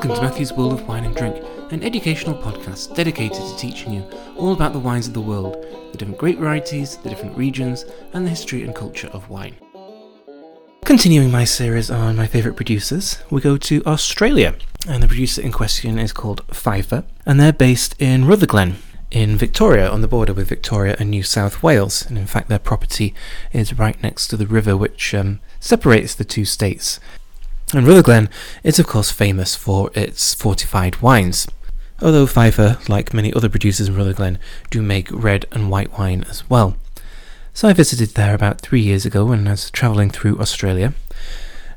Welcome to Matthew's World of Wine and Drink, an educational podcast dedicated to teaching you all about the wines of the world, the different grape varieties, the different regions, and the history and culture of wine. Continuing my series on my favourite producers, we go to Australia, and the producer in question is called Pfeiffer, and they're based in Rutherglen, in Victoria, on the border with Victoria and New South Wales. And in fact, their property is right next to the river which um, separates the two states. And Rutherglen is, of course, famous for its fortified wines. Although Pfeiffer, like many other producers in Rutherglen, do make red and white wine as well. So I visited there about three years ago when I was travelling through Australia.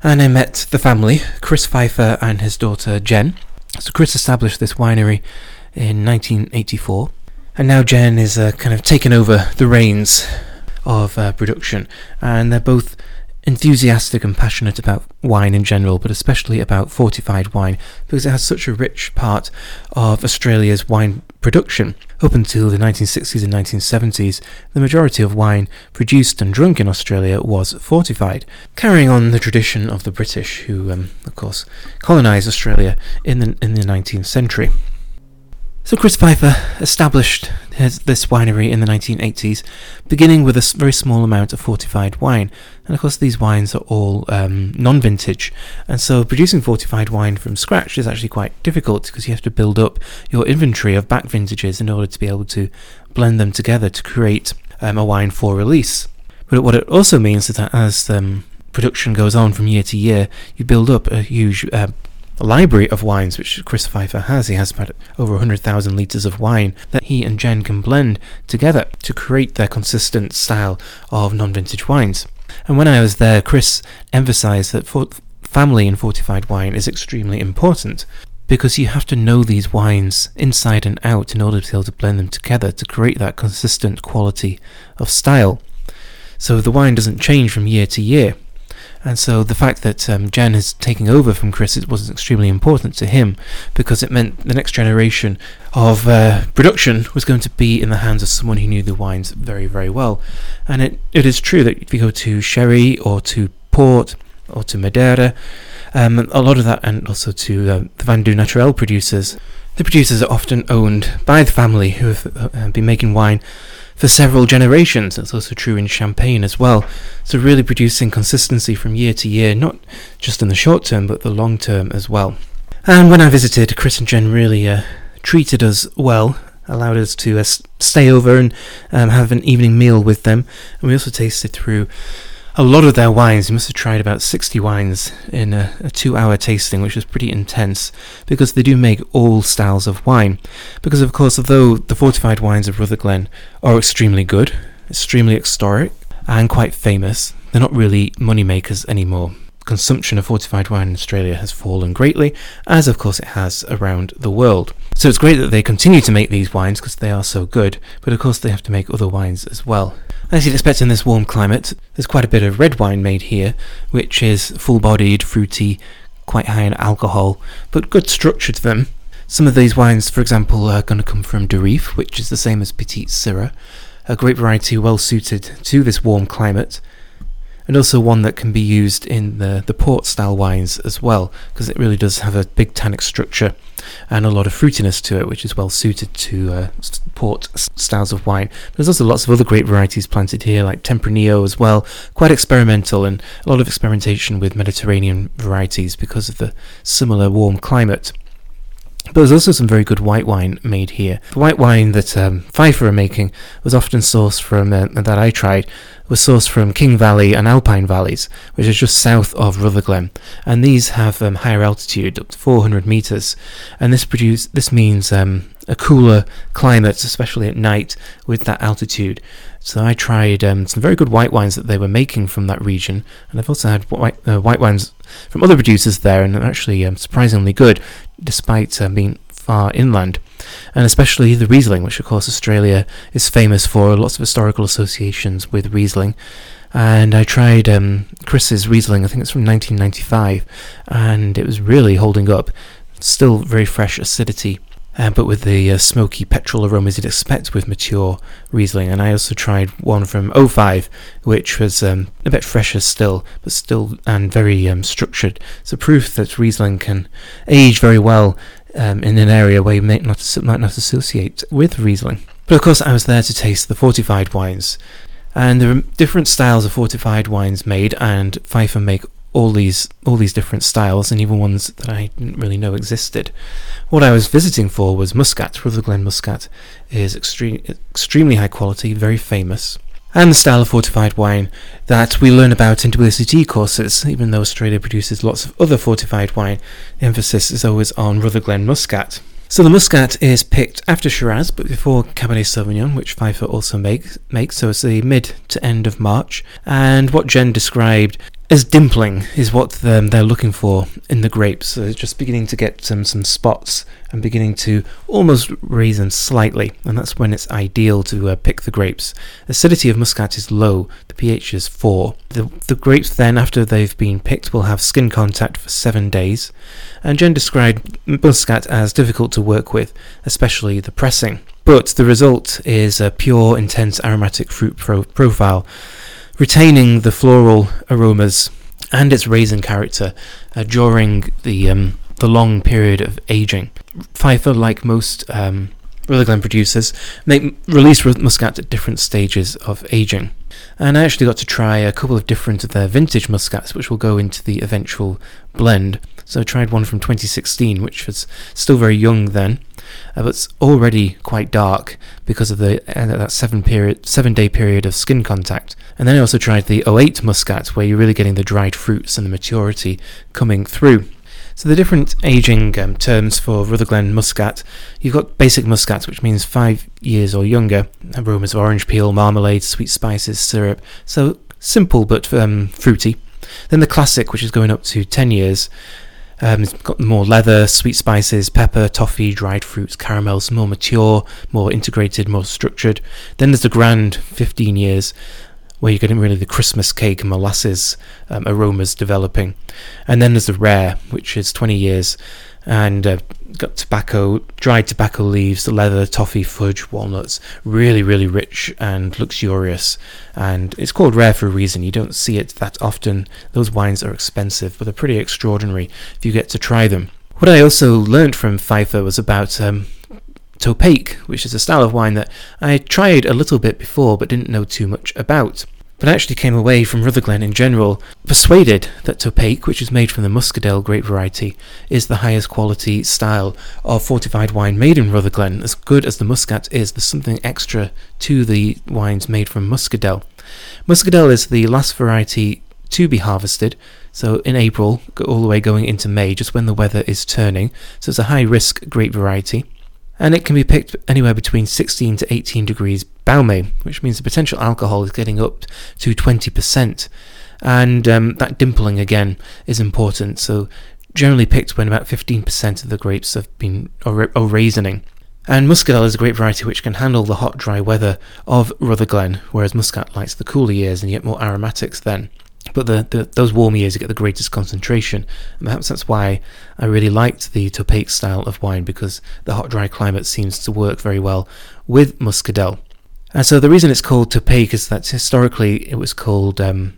And I met the family, Chris Pfeiffer and his daughter Jen. So Chris established this winery in 1984 and now Jen is uh, kind of taken over the reins of uh, production, and they're both enthusiastic and passionate about wine in general, but especially about fortified wine because it has such a rich part of Australia's wine production. Up until the 1960s and 1970s, the majority of wine produced and drunk in Australia was fortified, carrying on the tradition of the British, who, um, of course, colonised Australia in the, in the 19th century. So Chris Pfeiffer established his, this winery in the 1980s, beginning with a very small amount of fortified wine. And of course, these wines are all um, non-vintage, and so producing fortified wine from scratch is actually quite difficult because you have to build up your inventory of back vintages in order to be able to blend them together to create um, a wine for release. But what it also means is that as um, production goes on from year to year, you build up a huge uh, library of wines which Chris Pfeiffer has. He has about over 100,000 litres of wine that he and Jen can blend together to create their consistent style of non vintage wines. And when I was there, Chris emphasized that for family in fortified wine is extremely important because you have to know these wines inside and out in order to be able to blend them together to create that consistent quality of style. So the wine doesn't change from year to year. And so the fact that um, Jen is taking over from Chris was extremely important to him because it meant the next generation of uh, production was going to be in the hands of someone who knew the wines very, very well. And it, it is true that if you go to sherry or to port or to Madeira, um, a lot of that, and also to uh, the Vin Doux Naturel producers, the producers are often owned by the family who have uh, been making wine for several generations. That's also true in Champagne as well. So, really producing consistency from year to year, not just in the short term, but the long term as well. And when I visited, Chris and Jen really uh, treated us well, allowed us to uh, stay over and um, have an evening meal with them. And we also tasted through a lot of their wines. You must have tried about 60 wines in a, a, two hour tasting, which was pretty intense because they do make all styles of wine. Because, of course, although the fortified wines of Rutherglen are extremely good, extremely historic, and quite famous, they're not really money makers anymore. Consumption of fortified wine in Australia has fallen greatly, as of course it has around the world. So it's great that they continue to make these wines because they are so good, but of course they have to make other wines as well. As you'd expect in this warm climate, there's quite a bit of red wine made here, which is full bodied, fruity, quite high in alcohol, but good structure to them. Some of these wines, for example, are going to come from Durif, which is the same as Petite Sirah, a great variety well suited to this warm climate and also one that can be used in the, the port style wines as well, because it really does have a big tannic structure and a lot of fruitiness to it, which is well suited to uh, port styles of wine. There's also lots of other great varieties planted here, like Tempranillo as well, quite experimental and a lot of experimentation with Mediterranean varieties because of the similar warm climate. But there's also some very good white wine made here. The white wine that um, Pfeiffer are making was often sourced from, uh, that I tried, was sourced from King Valley and Alpine Valleys, which is just south of Rutherglen. And these have um, higher altitude, up to 400 meters. And this produce, this means um, a cooler climate, especially at night with that altitude. So I tried um, some very good white wines that they were making from that region, and I've also had white, uh, white wines from other producers there, and they're actually um, surprisingly good, despite uh, being far inland. And especially the Riesling, which of course Australia is famous for, lots of historical associations with Riesling. And I tried um, Chris's Riesling, I think it's from 1995, and it was really holding up. Still very fresh acidity uh, but with the uh, smoky petrol aromas you'd expect with mature Riesling. And I also tried one from 05, which was um, a bit fresher still, but still and very um, structured. So proof that Riesling can age very well um, in an area where you might not, might not associate with Riesling. But of course, I was there to taste the fortified wines. And there are different styles of fortified wines made, and Pfeiffer make all these all these different styles, and even ones that I didn't really know existed. What I was visiting for was Muscat. Rutherglen Muscat is extreme, extremely high quality, very famous, and the style of fortified wine that we learn about in WSET courses. Even though Australia produces lots of other fortified wine, the emphasis is always on Rutherglen Muscat. So the Muscat is picked after Shiraz, but before Cabernet Sauvignon, which Pfeiffer also makes. makes so it's the mid to end of March. And what Jen described as dimpling is what um, they're looking for in the grapes. So it's just beginning to get some, some spots and beginning to almost raisin slightly, and that's when it's ideal to uh, pick the grapes. Acidity of muscat is low, the pH is 4. The, the grapes then, after they've been picked, will have skin contact for 7 days, and Jen described muscat as difficult to work with, especially the pressing. But the result is a pure, intense aromatic fruit pro- profile retaining the floral aromas and its raisin character uh, during the um, the long period of aging. Pfeiffer, like most um, Rutherglen producers, make release muscat at different stages of aging. And I actually got to try a couple of different of their vintage muscats, which will go into the eventual blend. So I tried one from 2016, which was still very young then, uh, but it's already quite dark because of the uh, that seven period, seven day period of skin contact. And then I also tried the 08 Muscat, where you're really getting the dried fruits and the maturity coming through. So the different aging um, terms for Rutherglen Muscat, you've got basic Muscat, which means five years or younger, aromas of orange peel, marmalade, sweet spices, syrup. So simple but um, fruity. Then the classic, which is going up to 10 years, um, it's got more leather, sweet spices, pepper, toffee, dried fruits, caramels, more mature, more integrated, more structured. Then there's the grand, 15 years, where you're getting really the Christmas cake molasses um, aromas developing. And then there's the rare, which is 20 years, and uh, got tobacco, dried tobacco leaves, the leather, toffee, fudge, walnuts. Really, really rich and luxurious. And it's called rare for a reason. You don't see it that often. Those wines are expensive, but they're pretty extraordinary if you get to try them. What I also learned from Pfeiffer was about um, which is a style of wine that I tried a little bit before but didn't know too much about but actually came away from Rutherglen in general persuaded that Topaque, which is made from the Muscadel grape variety, is the highest quality style of fortified wine made in Rutherglen. As good as the Muscat is, there's something extra to the wines made from Muscadel. Muscadel is the last variety to be harvested, so in April, all the way going into May, just when the weather is turning. So it's a high risk grape variety and it can be picked anywhere between 16 to 18 degrees Baume, which means the potential alcohol is getting up to 20%. And um, that dimpling again is important. So generally picked when about 15% of the grapes have been or, or raisining. And Muscadel is a grape variety which can handle the hot, dry weather of Rutherglen, whereas Muscat likes the cooler years and yet more aromatics then. But the, the, those warm years get the greatest concentration. And perhaps that's why I really liked the Topaque style of wine because the hot, dry climate seems to work very well with Muscadel. And so the reason it's called Topaque is that historically it was called um,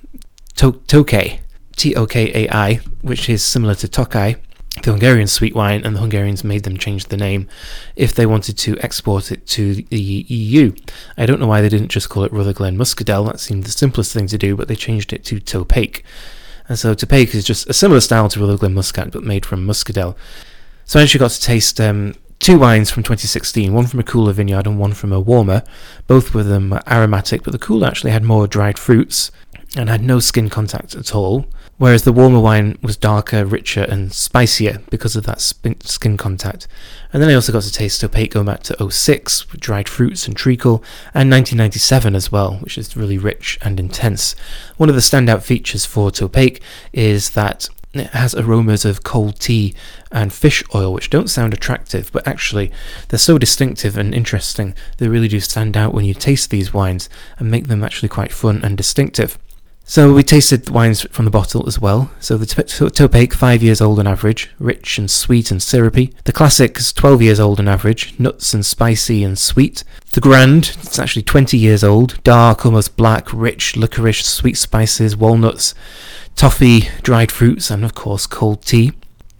to- Tokay, T O K A I, which is similar to Tokaj, the Hungarian sweet wine, and the Hungarians made them change the name if they wanted to export it to the EU. I don't know why they didn't just call it Rutherglen Muscadel, that seemed the simplest thing to do, but they changed it to Topaque. And so Topaque is just a similar style to Rutherglen Muscat, but made from Muscadel. So I actually got to taste um, two wines from 2016, one from a cooler vineyard and one from a warmer. Both of them aromatic, but the cooler actually had more dried fruits and had no skin contact at all, whereas the warmer wine was darker, richer, and spicier because of that skin contact. And then I also got to taste going back to 06 with dried fruits and treacle, and 1997 as well, which is really rich and intense. One of the standout features for Topaque is that it has aromas of cold tea and fish oil, which don't sound attractive, but actually they're so distinctive and interesting. They really do stand out when you taste these wines and make them actually quite fun and distinctive. So we tasted the wines from the bottle as well. So the Topaque, five years old on average, rich and sweet and syrupy. The Classic is 12 years old on average, nuts and spicy and sweet. The Grand, it's actually 20 years old, dark, almost black, rich, licorice, sweet spices, walnuts, toffee, dried fruits, and of course cold tea.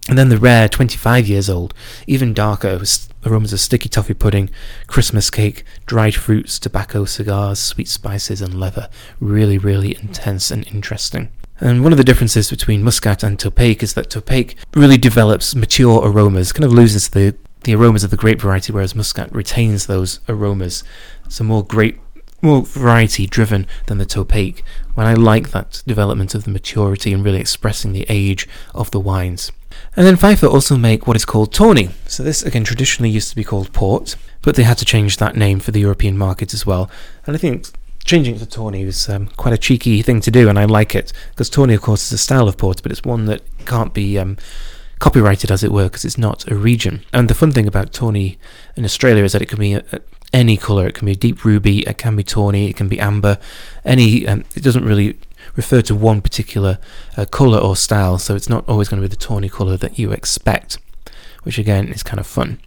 And then the rare, 25 years old, even darker, aromas of sticky toffee pudding, Christmas cake, dried fruits, tobacco, cigars, sweet spices, and leather. Really, really intense and interesting. And one of the differences between Muscat and Topaque is that Topaque really develops mature aromas, kind of loses the, the aromas of the grape variety, whereas Muscat retains those aromas. So more grape more variety driven than the Topaque, when I like that development of the maturity and really expressing the age of the wines. And then Pfeiffer also make what is called Tawny. So this again traditionally used to be called port, but they had to change that name for the European market as well. And I think changing it to Tawny was um, quite a cheeky thing to do, and I like it because Tawny, of course, is a style of port, but it's one that can't be um, copyrighted, as it were, because it's not a region. And the fun thing about Tawny in Australia is that it can be a, a, any color. It can be deep ruby, it can be tawny, it can be amber. Any, um, it doesn't really refer to one particular uh, color or style, so it's not always going to be the tawny color that you expect, which again is kind of fun.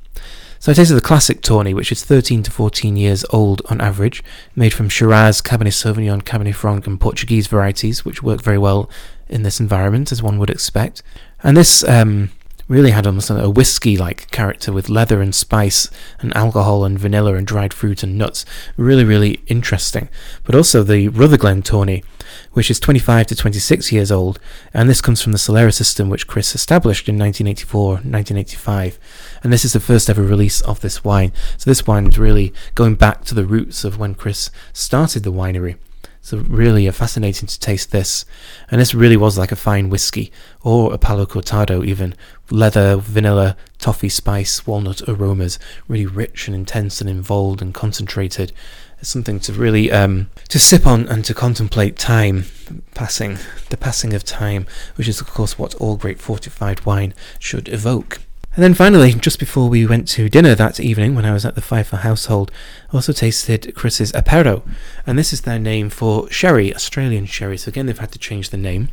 So I tasted the classic tawny, which is 13 to 14 years old on average, made from Shiraz, Cabernet Sauvignon, Cabernet Franc, and Portuguese varieties, which work very well in this environment, as one would expect. And this um, really had almost a whiskey like character with leather and spice and alcohol and vanilla and dried fruit and nuts. Really, really interesting. But also the Rutherglen Tawny, which is 25 to 26 years old, and this comes from the Solera system which Chris established in 1984 1985. And this is the first ever release of this wine. So this wine is really going back to the roots of when Chris started the winery. So really fascinating to taste this. And this really was like a fine whiskey, or a Palo Cortado even. Leather, vanilla, toffee spice, walnut aromas, really rich and intense and involved and concentrated. It's something to really um, to sip on and to contemplate time passing, the passing of time, which is of course what all great fortified wine should evoke. And then finally, just before we went to dinner that evening, when I was at the Pfeiffer household, I also tasted Chris's Apero, and this is their name for sherry, Australian sherry. So again, they've had to change the name.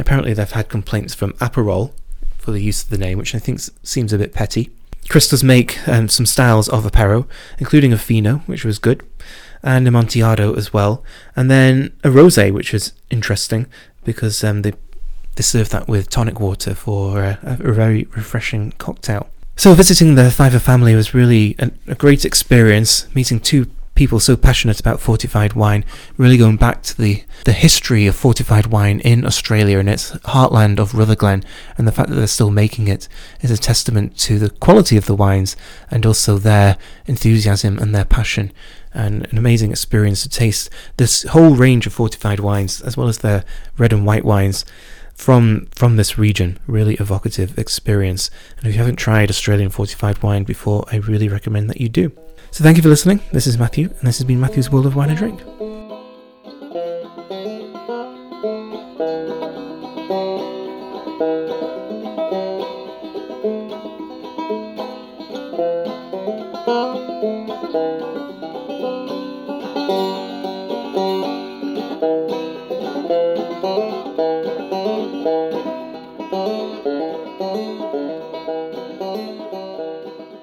Apparently, they've had complaints from Aperol for the use of the name, which I think seems a bit petty. Does make um, some styles of Apero, including a Fino, which was good, and a Amontillado as well, and then a Rosé, which was interesting because um, they they serve that with tonic water for a, a very refreshing cocktail. So visiting the Pfeiffer family was really a, a great experience, meeting two people so passionate about fortified wine, really going back to the, the history of fortified wine in Australia and its heartland of Rutherglen, and the fact that they're still making it is a testament to the quality of the wines and also their enthusiasm and their passion. And an amazing experience to taste this whole range of fortified wines, as well as their red and white wines from from this region. Really evocative experience. And if you haven't tried Australian fortified wine before, I really recommend that you do. So thank you for listening. This is Matthew, and this has been Matthew's World of Wine and Drink.